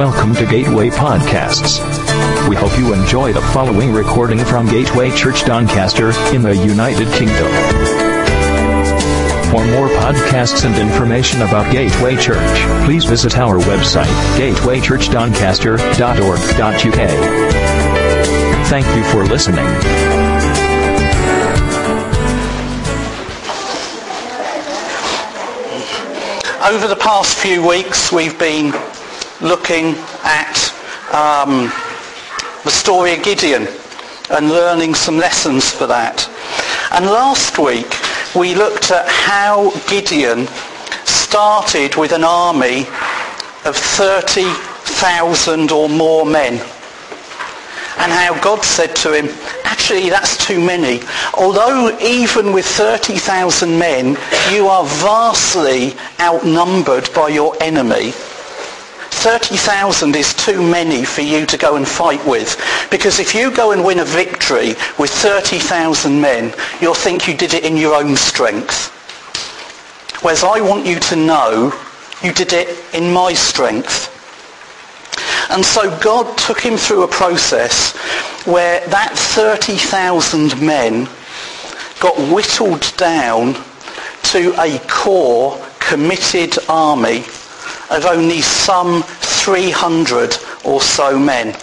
Welcome to Gateway Podcasts. We hope you enjoy the following recording from Gateway Church Doncaster in the United Kingdom. For more podcasts and information about Gateway Church, please visit our website, gatewaychurchdoncaster.org.uk. Thank you for listening. Over the past few weeks, we've been looking at um, the story of Gideon and learning some lessons for that. And last week, we looked at how Gideon started with an army of 30,000 or more men and how God said to him, actually that's too many. Although even with 30,000 men, you are vastly outnumbered by your enemy. 30,000 is too many for you to go and fight with. Because if you go and win a victory with 30,000 men, you'll think you did it in your own strength. Whereas I want you to know you did it in my strength. And so God took him through a process where that 30,000 men got whittled down to a core committed army of only some 300 or so men.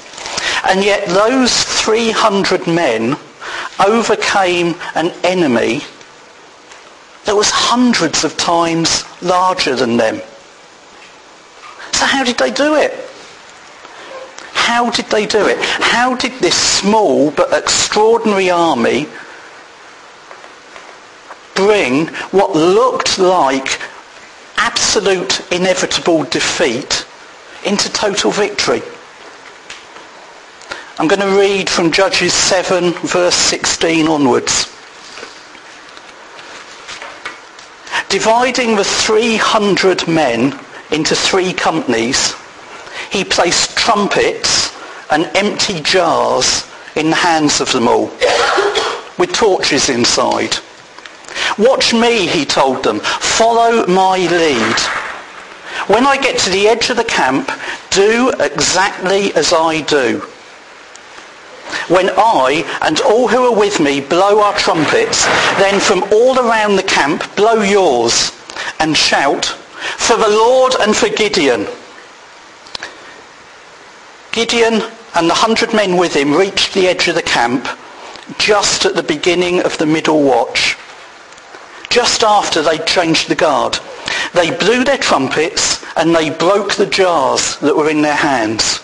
And yet those 300 men overcame an enemy that was hundreds of times larger than them. So how did they do it? How did they do it? How did this small but extraordinary army bring what looked like absolute inevitable defeat into total victory? I'm going to read from Judges 7 verse 16 onwards. Dividing the 300 men into three companies, he placed trumpets and empty jars in the hands of them all, with torches inside. Watch me, he told them. Follow my lead. When I get to the edge of the camp, do exactly as I do. When I and all who are with me blow our trumpets, then from all around the camp blow yours and shout, for the Lord and for Gideon. Gideon and the hundred men with him reached the edge of the camp just at the beginning of the middle watch, just after they'd changed the guard. They blew their trumpets and they broke the jars that were in their hands.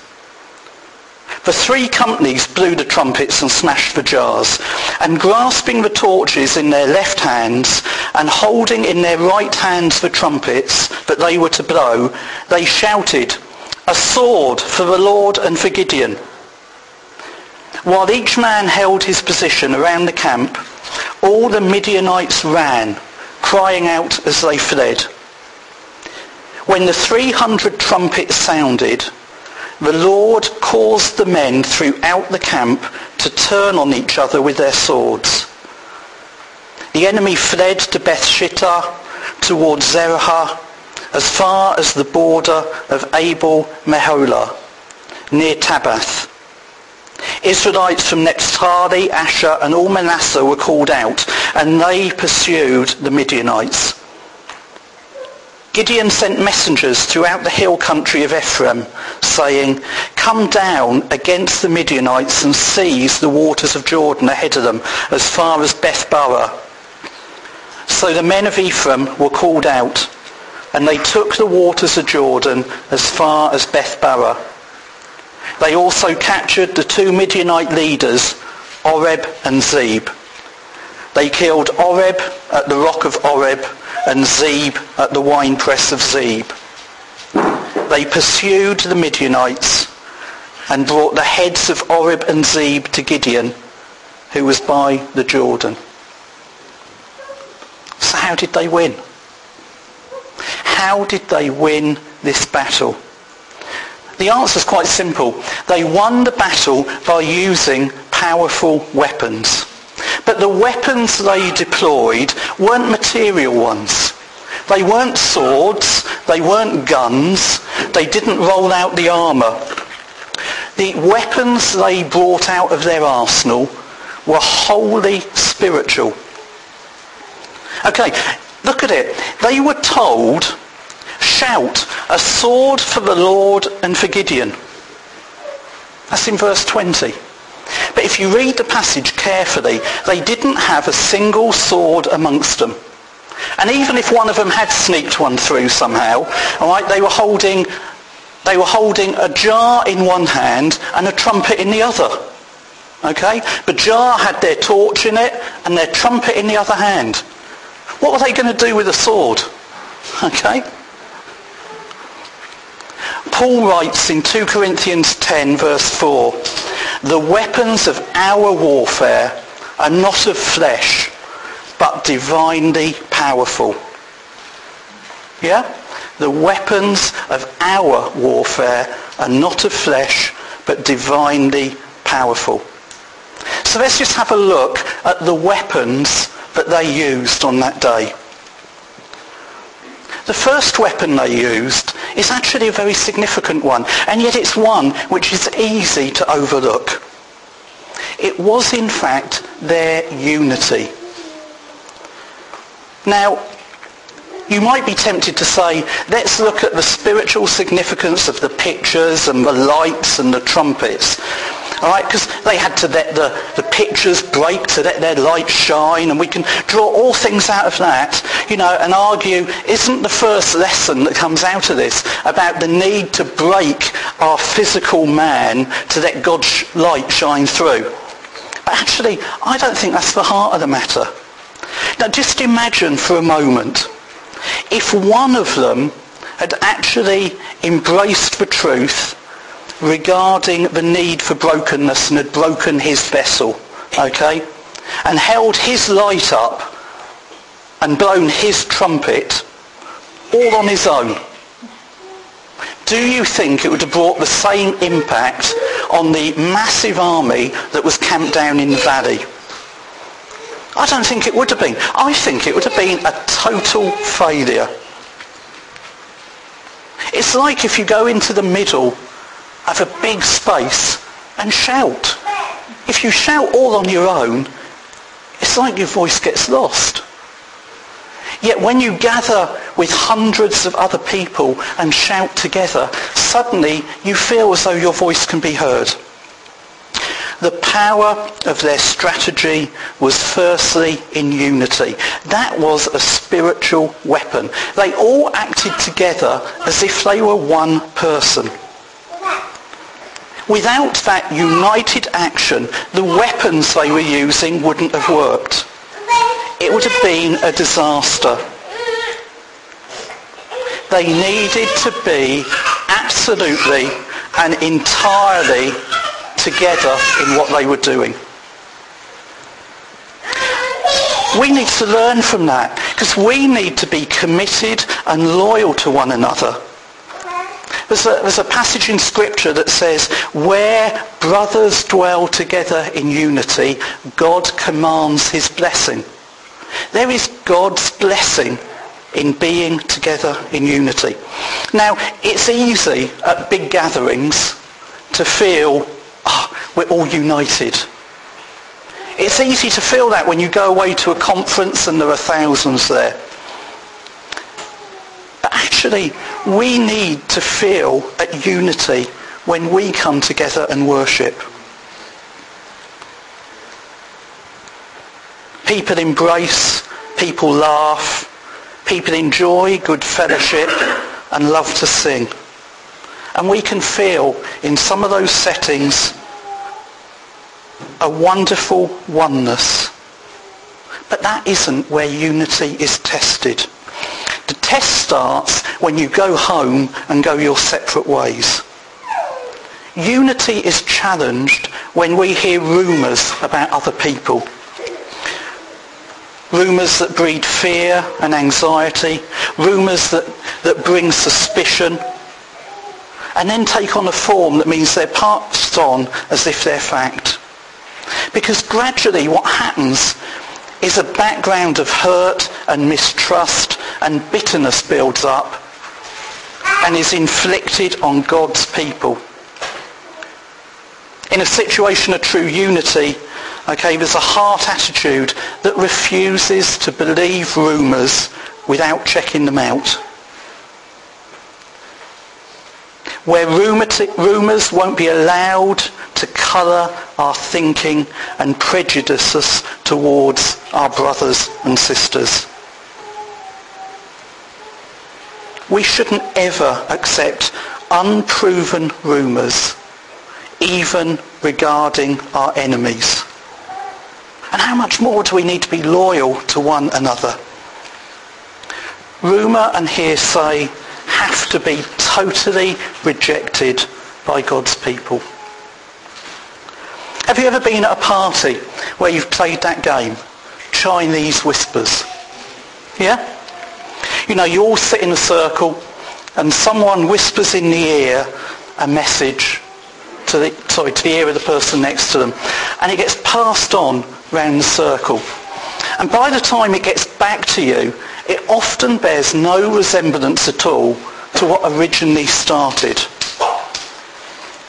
The three companies blew the trumpets and smashed the jars, and grasping the torches in their left hands and holding in their right hands the trumpets that they were to blow, they shouted, a sword for the Lord and for Gideon. While each man held his position around the camp, all the Midianites ran, crying out as they fled. When the 300 trumpets sounded, the Lord caused the men throughout the camp to turn on each other with their swords. The enemy fled to Beth Shittah, towards Zerah, as far as the border of Abel Meholah, near Tabbath. Israelites from Naphtali, Asher, and all Manasseh were called out, and they pursued the Midianites. Gideon sent messengers throughout the hill country of Ephraim, saying, Come down against the Midianites and seize the waters of Jordan ahead of them, as far as Beth Barah. So the men of Ephraim were called out, and they took the waters of Jordan as far as Beth Barah. They also captured the two Midianite leaders, Oreb and Zeb. They killed Oreb at the rock of Oreb and Zeb at the winepress of Zeb. They pursued the Midianites and brought the heads of Oreb and Zeb to Gideon, who was by the Jordan. So how did they win? How did they win this battle? The answer is quite simple. They won the battle by using powerful weapons. But the weapons they deployed weren't material ones. They weren't swords, they weren't guns, They didn't roll out the armour. The weapons they brought out of their arsenal were wholly spiritual. Okay, look at it. They were told, shout, a sword for the Lord and for Gideon. That's in verse 20. But if you read the passage carefully, they didn't have a single sword amongst them. And even if one of them had sneaked one through somehow, all right, they were holding they were holding a jar in one hand and a trumpet in the other. Okay? The jar had their torch in it and their trumpet in the other hand. What were they going to do with a sword? Okay? Paul writes in 2 Corinthians 10 verse 4, the weapons of our warfare are not of flesh, but divinely powerful. Yeah? The weapons of our warfare are not of flesh, but divinely powerful. So let's just have a look at the weapons that they used on that day. The first weapon they used is actually a very significant one, and yet it's one which is easy to overlook. It was in fact their unity. Now, you might be tempted to say, let's look at the spiritual significance of the pictures and the lights and the trumpets. All right, because they had to let the, the pictures break to let their light shine, and we can draw all things out of that, you know, and argue, isn't the first lesson that comes out of this about the need to break our physical man to let God's light shine through? But actually, I don't think that's the heart of the matter. Now, just imagine for a moment if one of them had actually embraced the truth regarding the need for brokenness and had broken his vessel, okay, and held his light up and blown his trumpet all on his own, do you think it would have brought the same impact on the massive army that was camped down in the valley? I don't think it would have been. I think it would have been a total failure. It's like if you go into the middle of a big space and shout. If you shout all on your own, it's like your voice gets lost. Yet when you gather with hundreds of other people and shout together, suddenly you feel as though your voice can be heard. The power of their strategy was firstly in unity. That was a spiritual weapon. They all acted together as if they were one person. Without that united action, the weapons they were using wouldn't have worked. It would have been a disaster. They needed to be absolutely and entirely together in what they were doing. We need to learn from that because we need to be committed and loyal to one another. There's a, there's a passage in Scripture that says, where brothers dwell together in unity, God commands his blessing. There is God's blessing in being together in unity. Now, it's easy at big gatherings to feel we're all united. It's easy to feel that when you go away to a conference and there are thousands there. But actually, we need to feel at unity when we come together and worship. People embrace, people laugh, people enjoy good fellowship and love to sing. And we can feel in some of those settings a wonderful oneness. But that isn't where unity is tested. The test starts when you go home and go your separate ways. Unity is challenged when we hear rumours about other people. Rumours that breed fear and anxiety. Rumours that, that bring suspicion and then take on a form that means they're passed on as if they're fact. Because gradually what happens is a background of hurt and mistrust and bitterness builds up. and is inflicted on God's people. In a situation of true unity, okay, there's a heart attitude that refuses to believe rumours without checking them out. Where rumours won't be allowed to colour our thinking and prejudice us towards our brothers and sisters. We shouldn't ever accept unproven rumours, even regarding our enemies. And how much more do we need to be loyal to one another? Rumour and hearsay to be totally rejected by God's people. Have you ever been at a party where you've played that game, Chinese Whispers? Yeah? You know, you all sit in a circle and someone whispers in the ear a message to the, sorry, to the ear of the person next to them. And it gets passed on round the circle. And by the time it gets back to you, it often bears no resemblance at all to what originally started.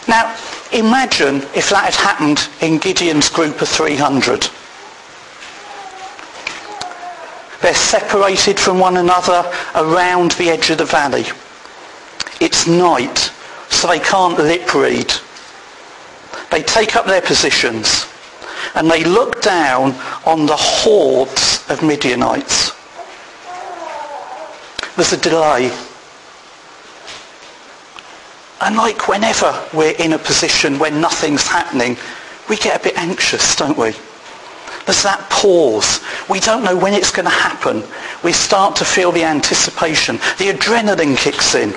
Now, imagine if that had happened in Gideon's group of 300. They're separated from one another around the edge of the valley. It's night, so they can't lip read. They take up their positions and they look down on the hordes of Midianites. There's a delay. And like whenever we're in a position when nothing's happening, we get a bit anxious, don't we? There's that pause. We don't know when it's going to happen. We start to feel the anticipation. The adrenaline kicks in.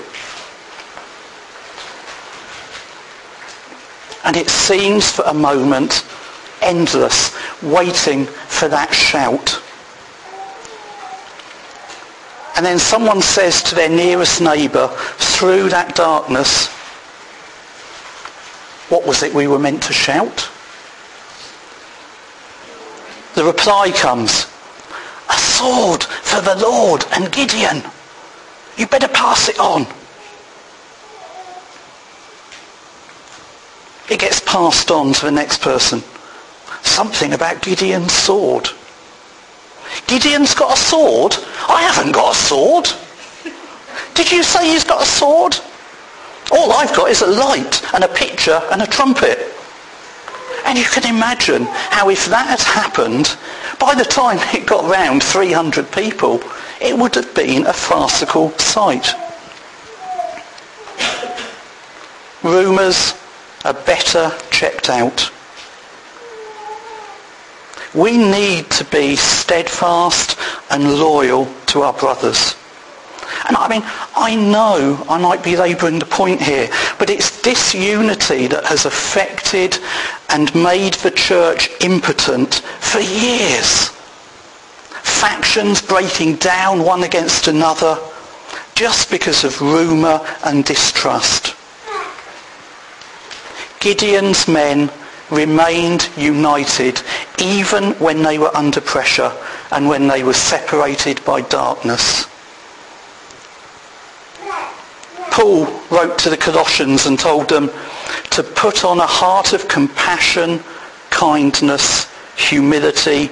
And it seems for a moment endless, waiting for that shout. And then someone says to their nearest neighbour, through that darkness, what was it we were meant to shout? the reply comes, a sword for the Lord and Gideon. You better pass it on. It gets passed on to the next person. Something about Gideon's sword. Gideon's got a sword? I haven't got a sword. Did you say he's got a sword? All I've got is a light and a picture and a trumpet. And you can imagine how if that had happened, by the time it got round 300 people, it would have been a farcical sight. Rumours are better checked out. We need to be steadfast and loyal to our brothers. And I mean, I know I might be labouring the point here, but it's disunity that has affected and made the church impotent for years. Factions breaking down one against another just because of rumour and distrust. Gideon's men remained united even when they were under pressure and when they were separated by darkness. Paul wrote to the Colossians and told them to put on a heart of compassion, kindness, humility,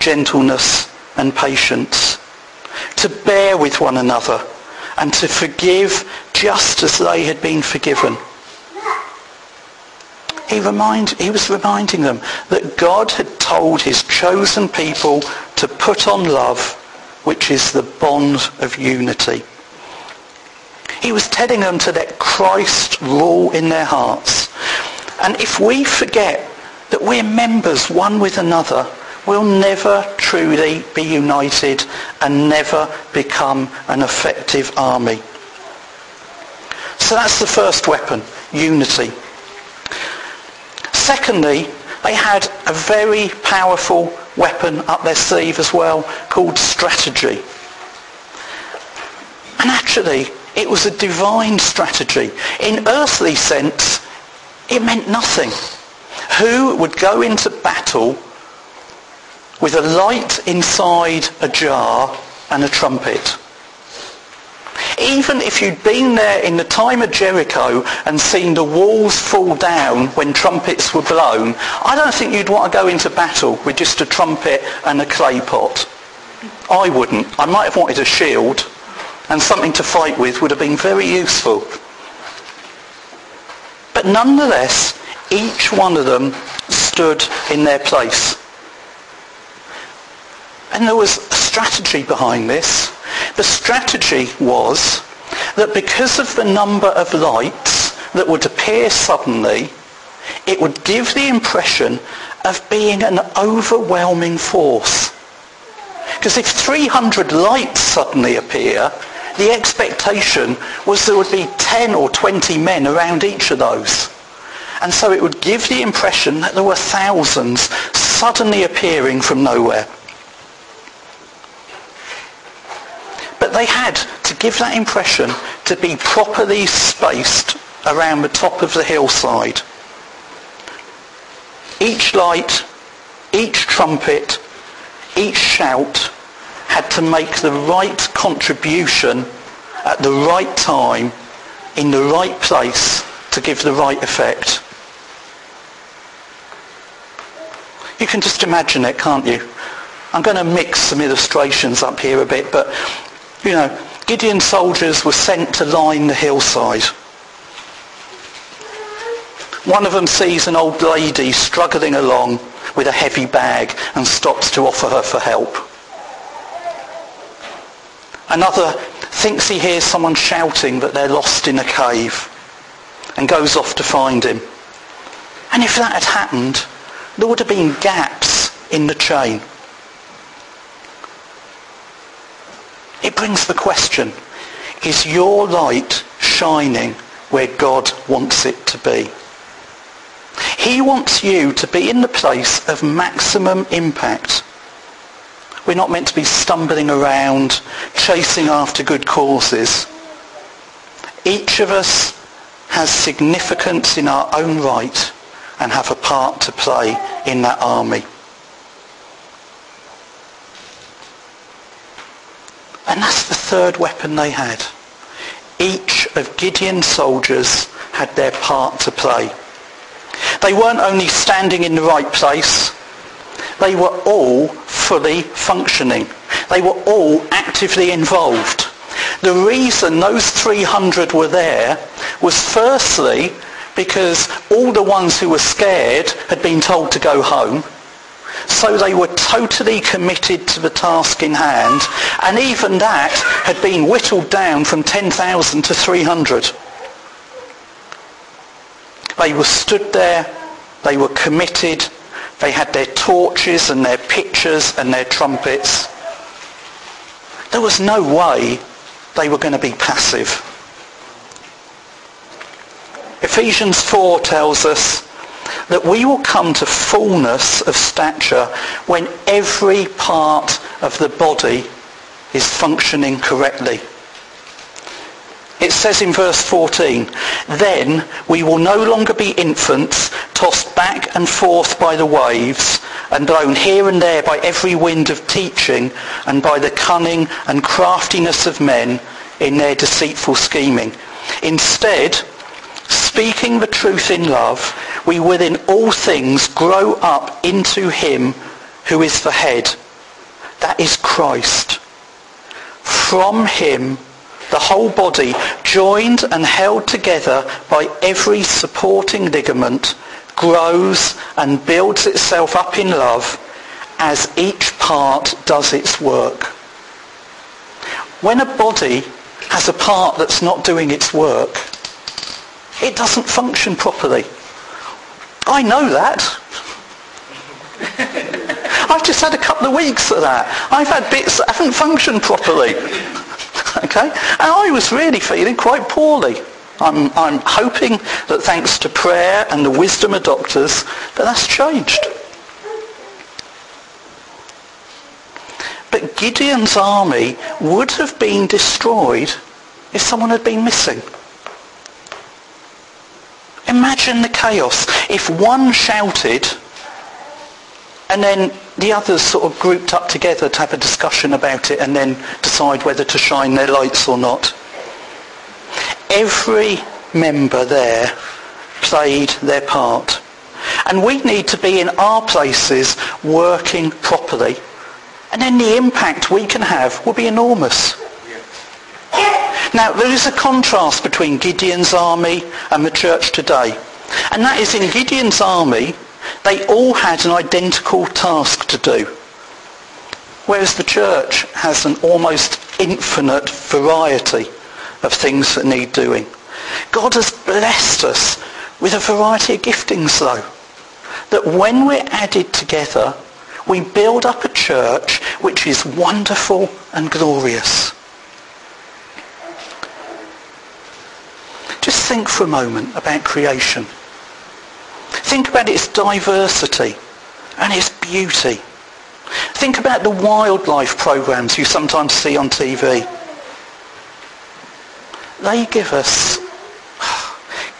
gentleness and patience, to bear with one another and to forgive just as they had been forgiven. He, remind, he was reminding them that God had told his chosen people to put on love, which is the bond of unity. He was telling them to let Christ rule in their hearts. And if we forget that we're members one with another, we'll never truly be united and never become an effective army. So that's the first weapon, unity. Secondly, they had a very powerful weapon up their sleeve as well called strategy. And actually, it was a divine strategy. In earthly sense, it meant nothing. Who would go into battle with a light inside a jar and a trumpet? Even if you'd been there in the time of Jericho and seen the walls fall down when trumpets were blown, I don't think you'd want to go into battle with just a trumpet and a clay pot. I wouldn't. I might have wanted a shield and something to fight with would have been very useful. But nonetheless, each one of them stood in their place. And there was a strategy behind this. The strategy was that because of the number of lights that would appear suddenly, it would give the impression of being an overwhelming force. Because if 300 lights suddenly appear, the expectation was there would be 10 or 20 men around each of those. And so it would give the impression that there were thousands suddenly appearing from nowhere. But they had to give that impression to be properly spaced around the top of the hillside. Each light, each trumpet, each shout had to make the right contribution at the right time in the right place to give the right effect. You can just imagine it, can't you? I'm going to mix some illustrations up here a bit, but, you know, Gideon's soldiers were sent to line the hillside. One of them sees an old lady struggling along with a heavy bag and stops to offer her for help. Another thinks he hears someone shouting that they're lost in a cave and goes off to find him. And if that had happened, there would have been gaps in the chain. It brings the question, is your light shining where God wants it to be? He wants you to be in the place of maximum impact we're not meant to be stumbling around, chasing after good causes. Each of us has significance in our own right and have a part to play in that army. And that's the third weapon they had. Each of Gideon's soldiers had their part to play. They weren't only standing in the right place, they were all fully functioning. They were all actively involved. The reason those 300 were there was firstly because all the ones who were scared had been told to go home. So they were totally committed to the task in hand. And even that had been whittled down from 10,000 to 300. They were stood there. They were committed. They had their torches and their pitchers and their trumpets. There was no way they were going to be passive. Ephesians 4 tells us that we will come to fullness of stature when every part of the body is functioning correctly. It says in verse 14, Then we will no longer be infants, tossed back and forth by the waves, and blown here and there by every wind of teaching, and by the cunning and craftiness of men in their deceitful scheming. Instead, speaking the truth in love, we will in all things grow up into him who is the head. That is Christ. From him the whole body, joined and held together by every supporting ligament, grows and builds itself up in love as each part does its work. When a body has a part that's not doing its work, it doesn't function properly. I know that. I've just had a couple of weeks of that. I've had bits that haven't functioned properly. Okay? And I was really feeling quite poorly. I'm, I'm hoping that thanks to prayer and the wisdom of doctors that that's changed. But Gideon's army would have been destroyed if someone had been missing. Imagine the chaos. If one shouted and then the others sort of grouped up together to have a discussion about it and then decide whether to shine their lights or not. every member there played their part. And we need to be in our places working properly. And then the impact we can have will be enormous. Now, there is a contrast between Gideon's army and the church today. And that is in Gideon's army, they all had an identical task to do. Whereas the church has an almost infinite variety of things that need doing. God has blessed us with a variety of giftings though. That when we're added together, we build up a church which is wonderful and glorious. Just think for a moment about creation. Think about its diversity and its beauty. Think about the wildlife programs you sometimes see on TV. They give us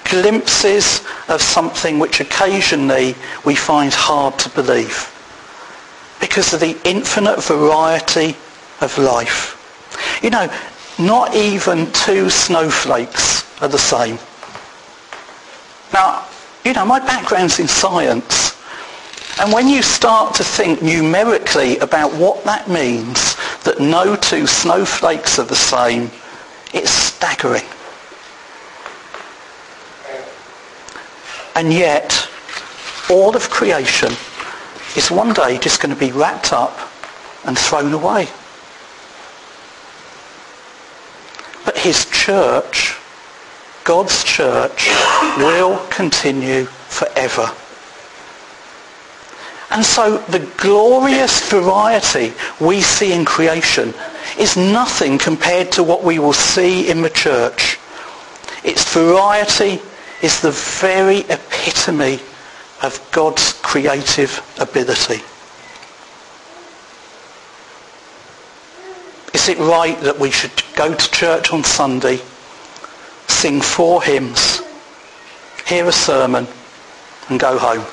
glimpses of something which occasionally we find hard to believe because of the infinite variety of life. You know, not even two snowflakes are the same. Now, you know, my background's in science. And when you start to think numerically about what that means, that no two snowflakes are the same, it's staggering. And yet, all of creation is one day just going to be wrapped up and thrown away. But his church, God's church, will continue forever. And so the glorious variety we see in creation is nothing compared to what we will see in the church. Its variety is the very epitome of God's creative ability. Is it right that we should go to church on Sunday, sing four hymns, hear a sermon and go home?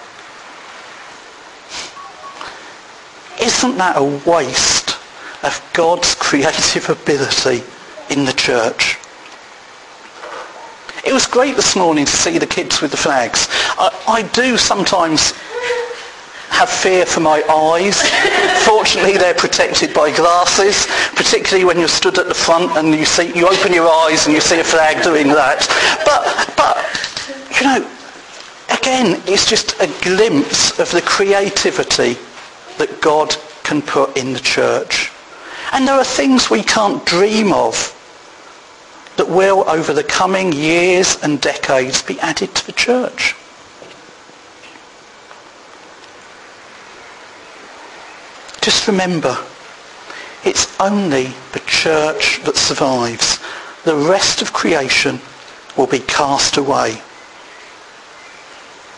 Isn't that a waste of God's creative ability in the church? It was great this morning to see the kids with the flags. I, I do sometimes have fear for my eyes. Fortunately, they're protected by glasses, particularly when you're stood at the front and you see, you open your eyes and you see a flag doing that. But, but, you know, again, it's just a glimpse of the creativity that God can put in the church. And there are things we can't dream of that will, over the coming years and decades, be added to the church. Just remember, it's only the church that survives. The rest of creation will be cast away.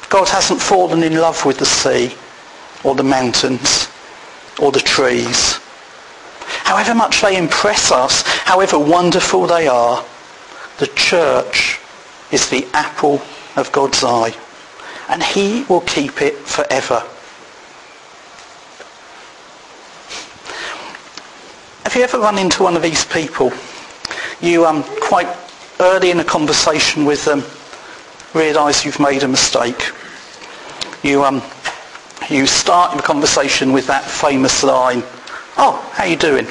God hasn't fallen in love with the sea or the mountains or the trees however much they impress us, however wonderful they are, the church is the apple of God's eye. And he will keep it forever. Have you ever run into one of these people? You um, quite early in a conversation with them realise you've made a mistake. You, um, you start the conversation with that famous line, Oh, how you doing?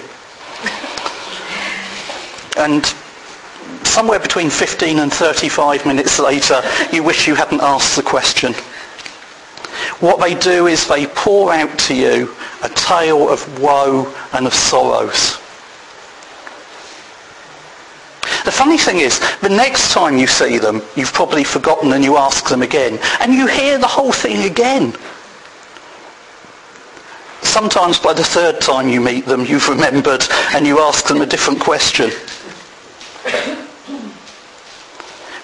and somewhere between 15 and 35 minutes later, you wish you hadn't asked the question. What they do is they pour out to you a tale of woe and of sorrows. The funny thing is, the next time you see them, you've probably forgotten and you ask them again, and you hear the whole thing again sometimes by the third time you meet them, you've remembered and you ask them a different question.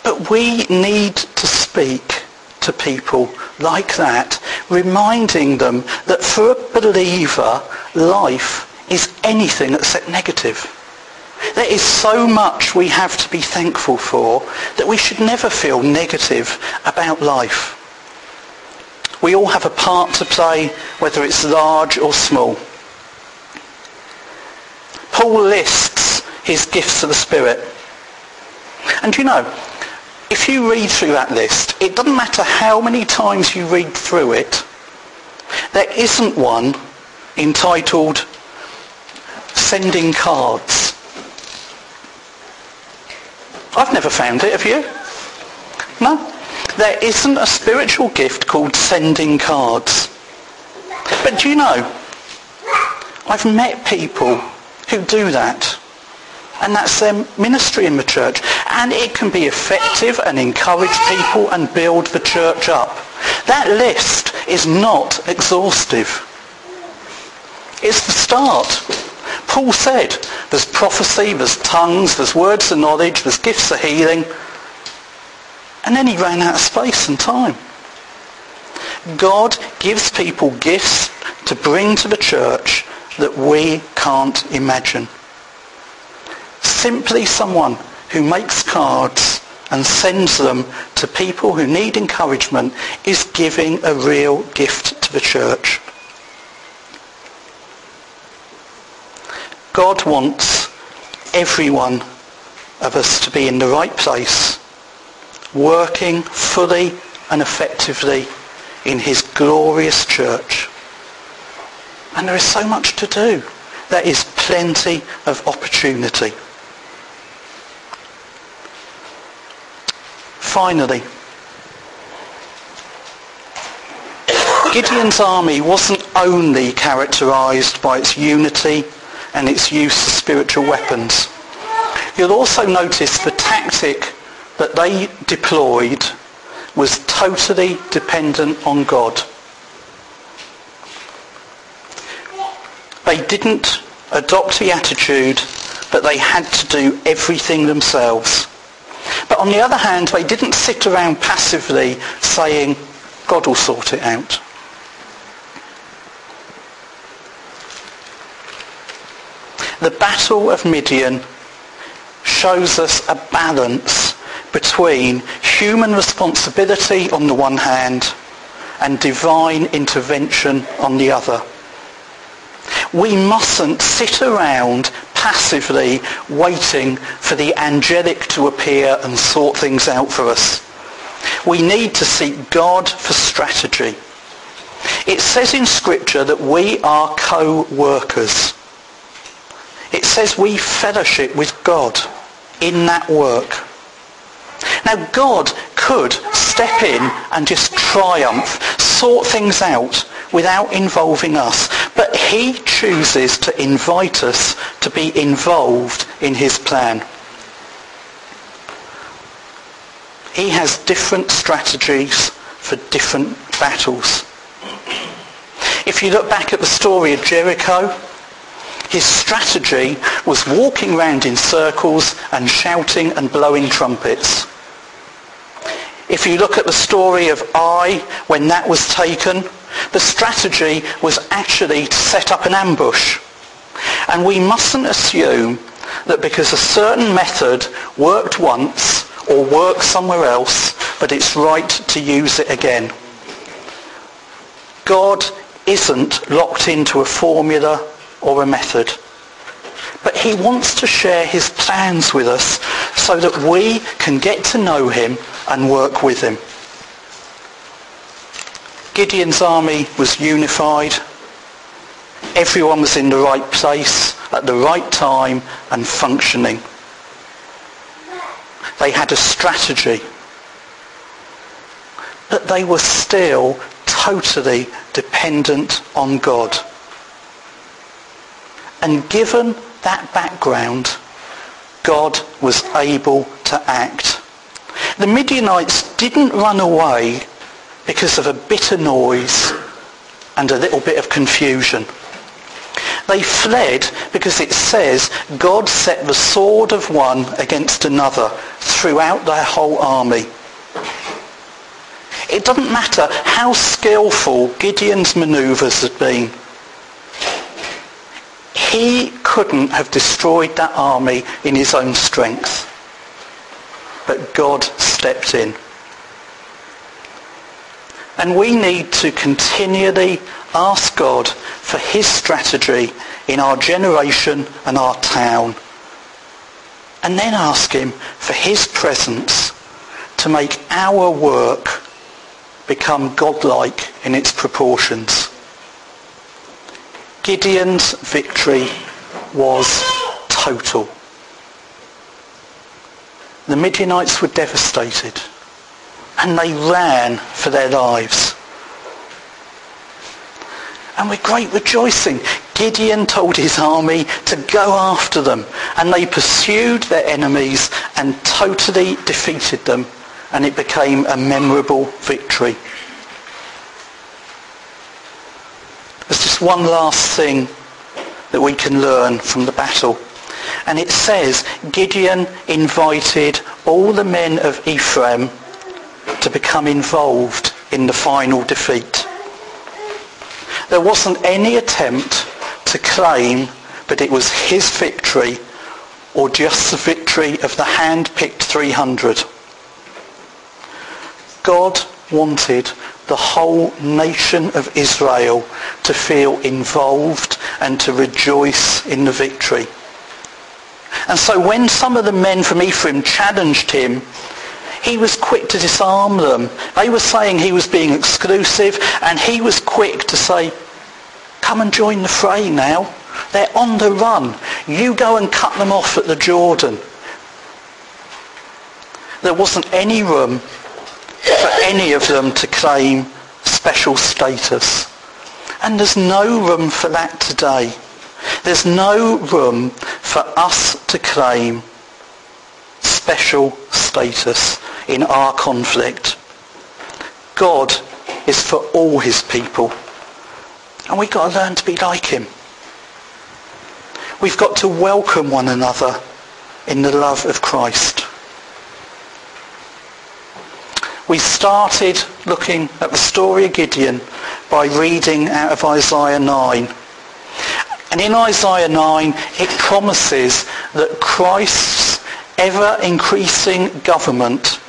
But we need to speak to people like that, reminding them that for a believer, life is anything except negative. There is so much we have to be thankful for that we should never feel negative about life. We all have a part to play, whether it's large or small. Paul lists his gifts of the Spirit. And you know, if you read through that list, it doesn't matter how many times you read through it, there isn't one entitled Sending Cards. I've never found it, have you? No? There isn't a spiritual gift called sending cards. But do you know, I've met people who do that. And that's their ministry in the church. And it can be effective and encourage people and build the church up. That list is not exhaustive. It's the start. Paul said there's prophecy, there's tongues, there's words of knowledge, there's gifts of healing. And then he ran out of space and time. God gives people gifts to bring to the church that we can't imagine. Simply someone who makes cards and sends them to people who need encouragement is giving a real gift to the church. God wants every one of us to be in the right place, working fully and effectively in his glorious church. And there is so much to do. There is plenty of opportunity. Finally, Gideon's army wasn't only characterized by its unity and its use of spiritual weapons. You'll also notice the tactic that they deployed was totally dependent on God. They didn't adopt the attitude that they had to do everything themselves. But on the other hand, they didn't sit around passively saying, God will sort it out. The Battle of Midian shows us a balance between human responsibility on the one hand and divine intervention on the other. We mustn't sit around passively waiting for the angelic to appear and sort things out for us. We need to seek God for strategy. It says in Scripture that we are co-workers. It says we fellowship with God in that work. Now God could step in and just triumph, sort things out without involving us. But he chooses to invite us to be involved in his plan. He has different strategies for different battles. If you look back at the story of Jericho, his strategy was walking round in circles and shouting and blowing trumpets. If you look at the story of Ai, when that was taken, the strategy was actually to set up an ambush. And we mustn't assume that because a certain method worked once or works somewhere else, that it's right to use it again. God isn't locked into a formula or a method. But he wants to share his plans with us so that we can get to know him and work with him. Gideon's army was unified. Everyone was in the right place at the right time and functioning. They had a strategy. But they were still totally dependent on God. And given that background, God was able to act. The Midianites didn't run away because of a bitter noise and a little bit of confusion. They fled because it says God set the sword of one against another throughout their whole army. It doesn't matter how skillful Gideon's maneuvers had been. He couldn't have destroyed that army in his own strength. But God stepped in. And we need to continually ask God for his strategy in our generation and our town. And then ask him for his presence to make our work become godlike in its proportions. Gideon's victory was total. The Midianites were devastated and they ran for their lives. And with great rejoicing, Gideon told his army to go after them and they pursued their enemies and totally defeated them and it became a memorable victory. There's just one last thing that we can learn from the battle. And it says Gideon invited all the men of Ephraim to become involved in the final defeat. There wasn't any attempt to claim that it was his victory or just the victory of the hand-picked 300. God wanted the whole nation of Israel to feel involved and to rejoice in the victory. And so when some of the men from Ephraim challenged him, he was quick to disarm them. They were saying he was being exclusive and he was quick to say, come and join the fray now. They're on the run. You go and cut them off at the Jordan. There wasn't any room for any of them to claim special status. And there's no room for that today. There's no room for us to claim special status in our conflict. God is for all his people. And we've got to learn to be like him. We've got to welcome one another in the love of Christ. We started looking at the story of Gideon by reading out of Isaiah 9. And in Isaiah 9, it promises that Christ's ever-increasing government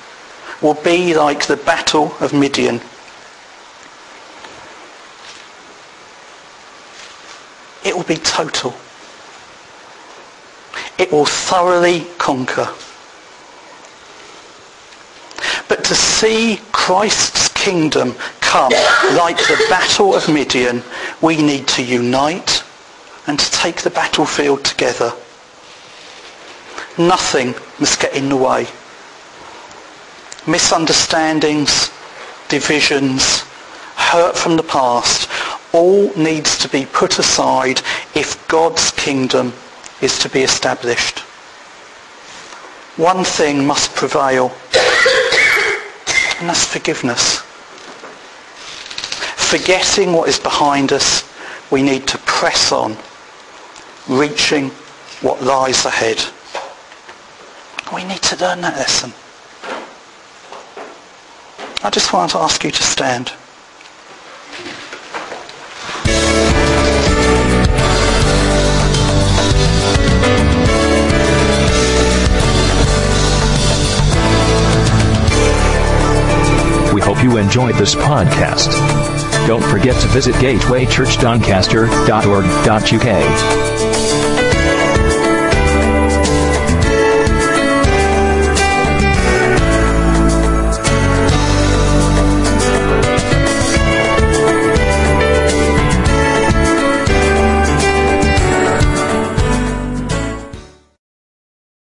will be like the battle of Midian. It will be total. It will thoroughly conquer. But to see Christ's kingdom come like the battle of Midian, we need to unite and to take the battlefield together. Nothing must get in the way. Misunderstandings, divisions, hurt from the past, all needs to be put aside if God's kingdom is to be established. One thing must prevail, and that's forgiveness. Forgetting what is behind us, we need to press on reaching what lies ahead. We need to learn that lesson. I just want to ask you to stand. We hope you enjoyed this podcast. Don't forget to visit gatewaychurchdoncaster.org.uk